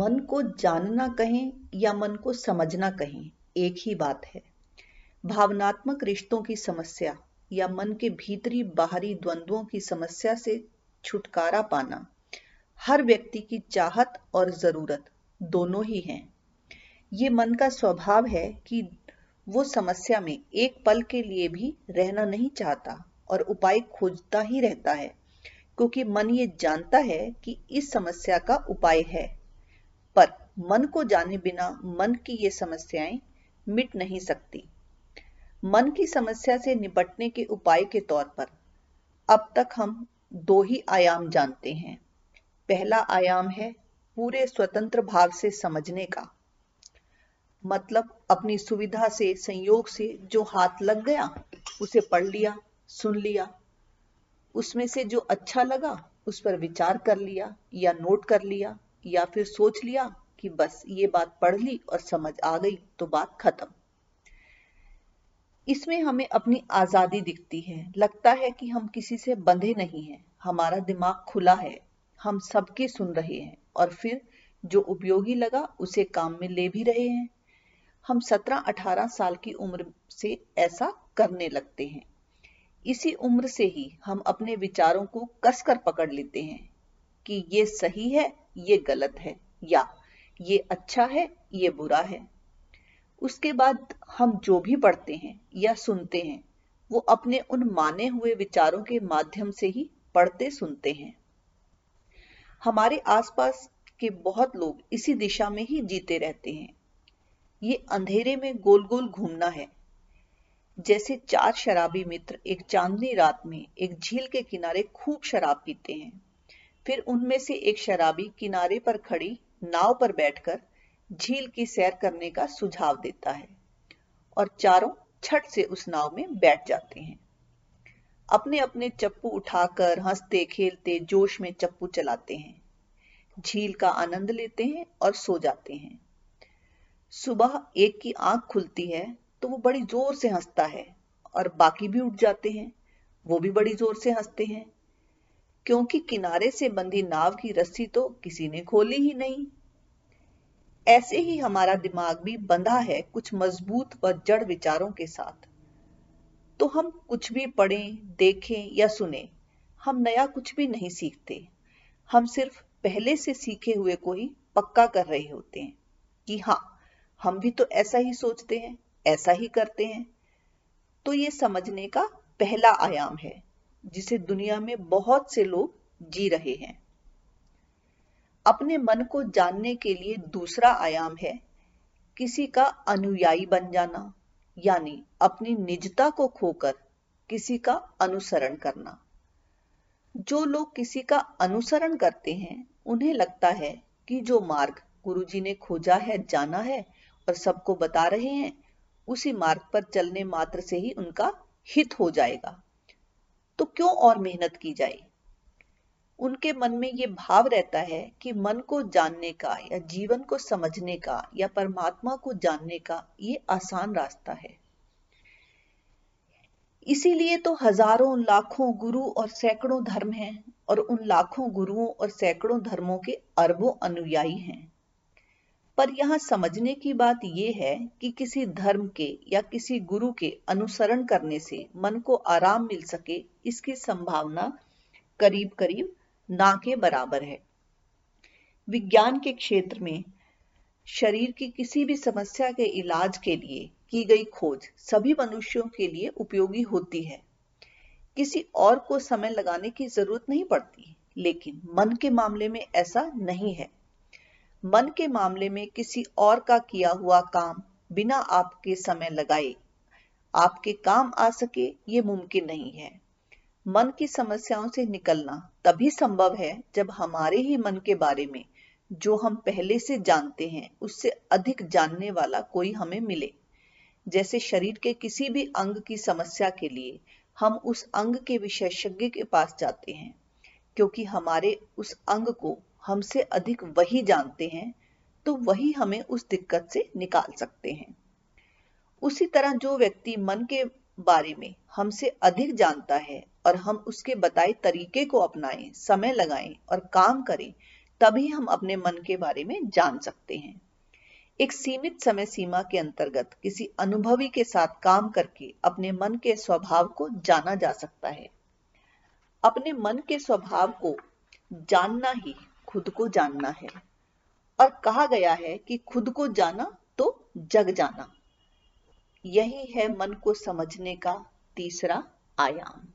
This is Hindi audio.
मन को जानना कहें या मन को समझना कहें, एक ही बात है। भावनात्मक रिश्तों की समस्या या मन के भीतरी बाहरी द्वंद्वों की समस्या से छुटकारा पाना, हर व्यक्ति की चाहत और ज़रूरत दोनों ही हैं। ये मन का स्वभाव है कि वो समस्या में एक पल के लिए भी रहना नहीं चाहता और उपाय खोजता ही रहता है, क्योंकि मन ये जानता है कि इस समस्या का उपाय है। पर मन को जाने बिना मन की ये समस्याएँ मिट नहीं सकती। मन की समस्या से निपटने के उपाय के तौर पर अब तक हम दो ही आयाम जानते हैं। पहला आयाम है पूरे स्वतंत्र भाव से समझने का। मतलब अपनी सुविधा से, संयोग से जो हाथ लग गया, उसे पढ़ लिया, सुन लिया। उसमें से जो अच्छा लगा, उस पर विचार कर लिया या नोट कर लिया। या फिर सोच लिया कि बस ये बात पढ़ ली और समझ आ गई तो बात खत्म। इसमें हमें अपनी आज़ादी दिखती है। लगता है कि हम किसी से बंधे नहीं हैं। हमारा दिमाग खुला है। हम सबकी सुन रहे हैं। और फिर जो उपयोगी लगा, उसे काम में ले भी रहे हैं। हम 17-18 साल की उम्र से ऐसा करने लगते हैं। इसी उम्र से ही हम अपने विचारों को कसकर पकड़ लेते हैं। कि ये सही है, ये गलत है, या ये अच्छा है, ये बुरा है। उसके बाद हम जो भी पढ़ते हैं या सुनते हैं, वो अपने उन माने हुए विचारों के माध्यम से ही पढ़ते, सुनते हैं। हमारे आसपास के बहुत लोग इसी दिशा में ही जीते रहते हैं। ये अंधेरे में गोल गोल घूमना है। जैसे चार शराबी मित्र एक चांदनी रात में एक झील के किनारे खूब शराब पीते हैं। फिर उनमें से एक शराबी किनारे पर खड़ी नाव पर बैठकर झील की सैर करने का सुझाव देता है और चारों छठ से उस नाव में बैठ जाते हैं। अपने अपने चप्पू उठाकर हँसते, खेलते, जोश में चप्पू चलाते हैं। झील का आनंद लेते हैं और सो जाते हैं। सुबह एक की आँख खुलती है तो वो बड़ी ज़ोर से हंसता है और बाकी भी उठ जाते हैं। वो भी बड़ी ज़ोर से हँसते हैं। क्योंकि किनारे से बंधी नाव की रस्सी तो किसी ने खोली ही नहीं। ऐसे ही हमारा दिमाग भी बंधा है कुछ मज़बूत व जड़ विचारों के साथ। तो हम कुछ भी पढ़ें, देखें या सुने, हम नया कुछ भी नहीं सीखते। हम सिर्फ़ पहले से सीखे हुए को ही पक्का कर रहे होते हैं कि हाँ हम भी तो ऐसा ही सोचते हैं, ऐसा ही करते हैं। तो ये समझने का पहला आयाम है। जिसे दुनिया में बहुत से लोग जी रहे हैं। अपने मन को जानने के लिए दूसरा आयाम है किसी का अनुयायी बन जाना, यानी अपनी निजता को खोकर किसी का अनुसरण करना। जो लोग किसी का अनुसरण करते हैं, उन्हें लगता है कि जो मार्ग गुरुजी ने खोजा है, जाना है और सबको बता रहे हैं, उसी मार्ग पर चलने मात्र से ही उनका हित हो जाएगा। तो क्यों और मेहनत की जाए? उनके मन में ये भाव रहता है कि मन को जानने का या जीवन को समझने का या परमात्मा को जानने का ये आसान रास्ता है। इसीलिए तो हज़ारों, लाखों गुरु और सैकड़ों धर्म हैं और उन लाखों गुरुओं और सैकड़ों धर्मों के अरबों अनुयायी हैं। पर यहाँ समझने की बात यह है कि किसी धर्म के या किसी गुरु के अनुसरण करने से मन को आराम मिल सके, इसकी संभावना करीब करीब ना के बराबर है। विज्ञान के क्षेत्र में शरीर की किसी भी समस्या के इलाज के लिए की गई खोज सभी मनुष्यों के लिए उपयोगी होती है। किसी और को समय लगाने की ज़रूरत नहीं पड़ती, लेकिन मन के मामले में ऐसा नहीं है। मन के मामले में किसी और का किया हुआ काम बिना आपके समय लगाए। आपके काम आ सके, ये मुमकिन नहीं है। मन की समस्याओं से निकलना तभी संभव है जब हमारे ही मन के बारे में जो हम पहले से जानते हैं, उससे अधिक जानने वाला कोई हमें मिले। जैसे शरीर के किसी भी अंग की समस्या के लिए हम उस अंग के विशेषज्ञ के पास जाते हैं, क्योंकि हमारे उस अंग को हमसे अधिक वही जानते हैं तो वही हमें उस दिक्कत से निकाल सकते हैं। उसी तरह जो व्यक्ति मन के बारे में हमसे अधिक जानता है और हम उसके बताए तरीके को अपनाएँ, समय लगाएँ और काम करें, तभी हम अपने मन के बारे में जान सकते हैं। एक सीमित समय सीमा के अंतर्गत किसी अनुभवी के साथ काम करके अपने मन के स्वभाव को जाना जा सकता है। अपने मन के स्वभाव को जानना ही खुद को जानना है। और कहा गया है कि खुद को जाना तो जग जाना। यही है मन को समझने का तीसरा आयाम।